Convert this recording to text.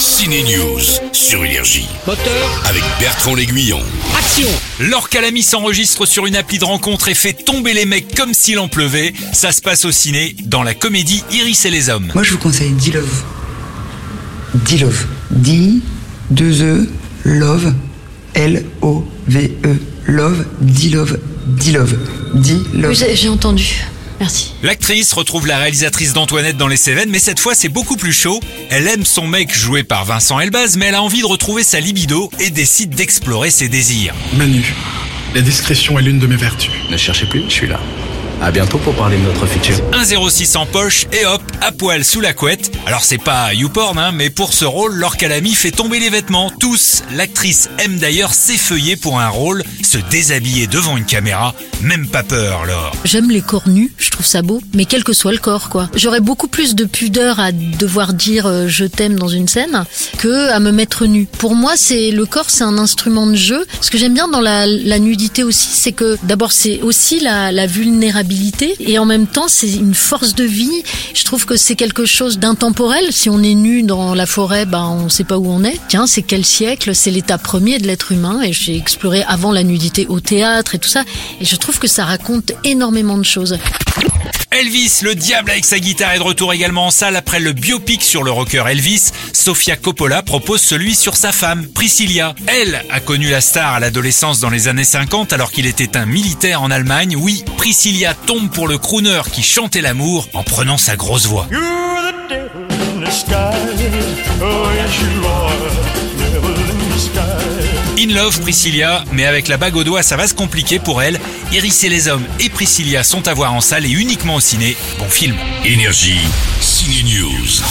Ciné News sur Énergie Moteur, avec Bertrand L'Aiguillon. action Laure Calamy s'enregistre sur une appli de rencontre et fait tomber les mecs comme s'il en pleuvait. Ça se passe au ciné dans la comédie Iris et les hommes. Moi, je vous conseille D-Love. D-Love. D, 2 E, Love, L-O-V-E. Love, D-Love, D-Love. D-Love. J'ai entendu. Merci. L'actrice retrouve la réalisatrice d'Antoinette dans les Cévennes, mais cette fois c'est beaucoup plus chaud. Elle aime son mec joué par Vincent Elbaz, mais elle a envie de retrouver sa libido et décide d'explorer ses désirs. Manu, la discrétion est l'une de mes vertus. Ne cherchez plus, je suis là. À bientôt pour parler de notre futur. 1,06 en poche et hop, à poil sous la couette. Alors c'est pas YouPorn, hein, mais pour ce rôle, Laure Calamy fait tomber les vêtements. Tous, l'actrice aime d'ailleurs s'effeuiller pour un rôle, se déshabiller devant une caméra. Même pas peur, Laure. J'aime les corps nus, je trouve ça beau, mais quel que soit le corps, quoi. J'aurais beaucoup plus de pudeur à devoir dire euh, je t'aime dans une scène que à me mettre nu. Pour moi, c'est le corps, c'est un instrument de jeu. Ce que j'aime bien dans la, la nudité aussi, c'est que d'abord c'est aussi la, la vulnérabilité et en même temps c'est une force de vie. Je trouve que c'est quelque chose d'intemporel. Si on est nu dans la forêt, ben on sait pas où on est. Tiens, c'est quel siècle? C'est l'état premier de l'être humain et j'ai exploré avant la nudité au théâtre et tout ça. Et je trouve que ça raconte énormément de choses. Elvis, le diable avec sa guitare est de retour également en salle après le biopic sur le rocker Elvis. Sofia Coppola propose celui sur sa femme, Priscilla. Elle a connu la star à l'adolescence dans les années 50 alors qu'il était un militaire en Allemagne. Oui, Priscilla tombe pour le crooner qui chantait l'amour en prenant sa grosse voix. Love Priscilla, mais avec la bague au doigt ça va se compliquer pour elle. Iris et les hommes et Priscilla sont à voir en salle et uniquement au ciné. Bon film. Énergie, Ciné News.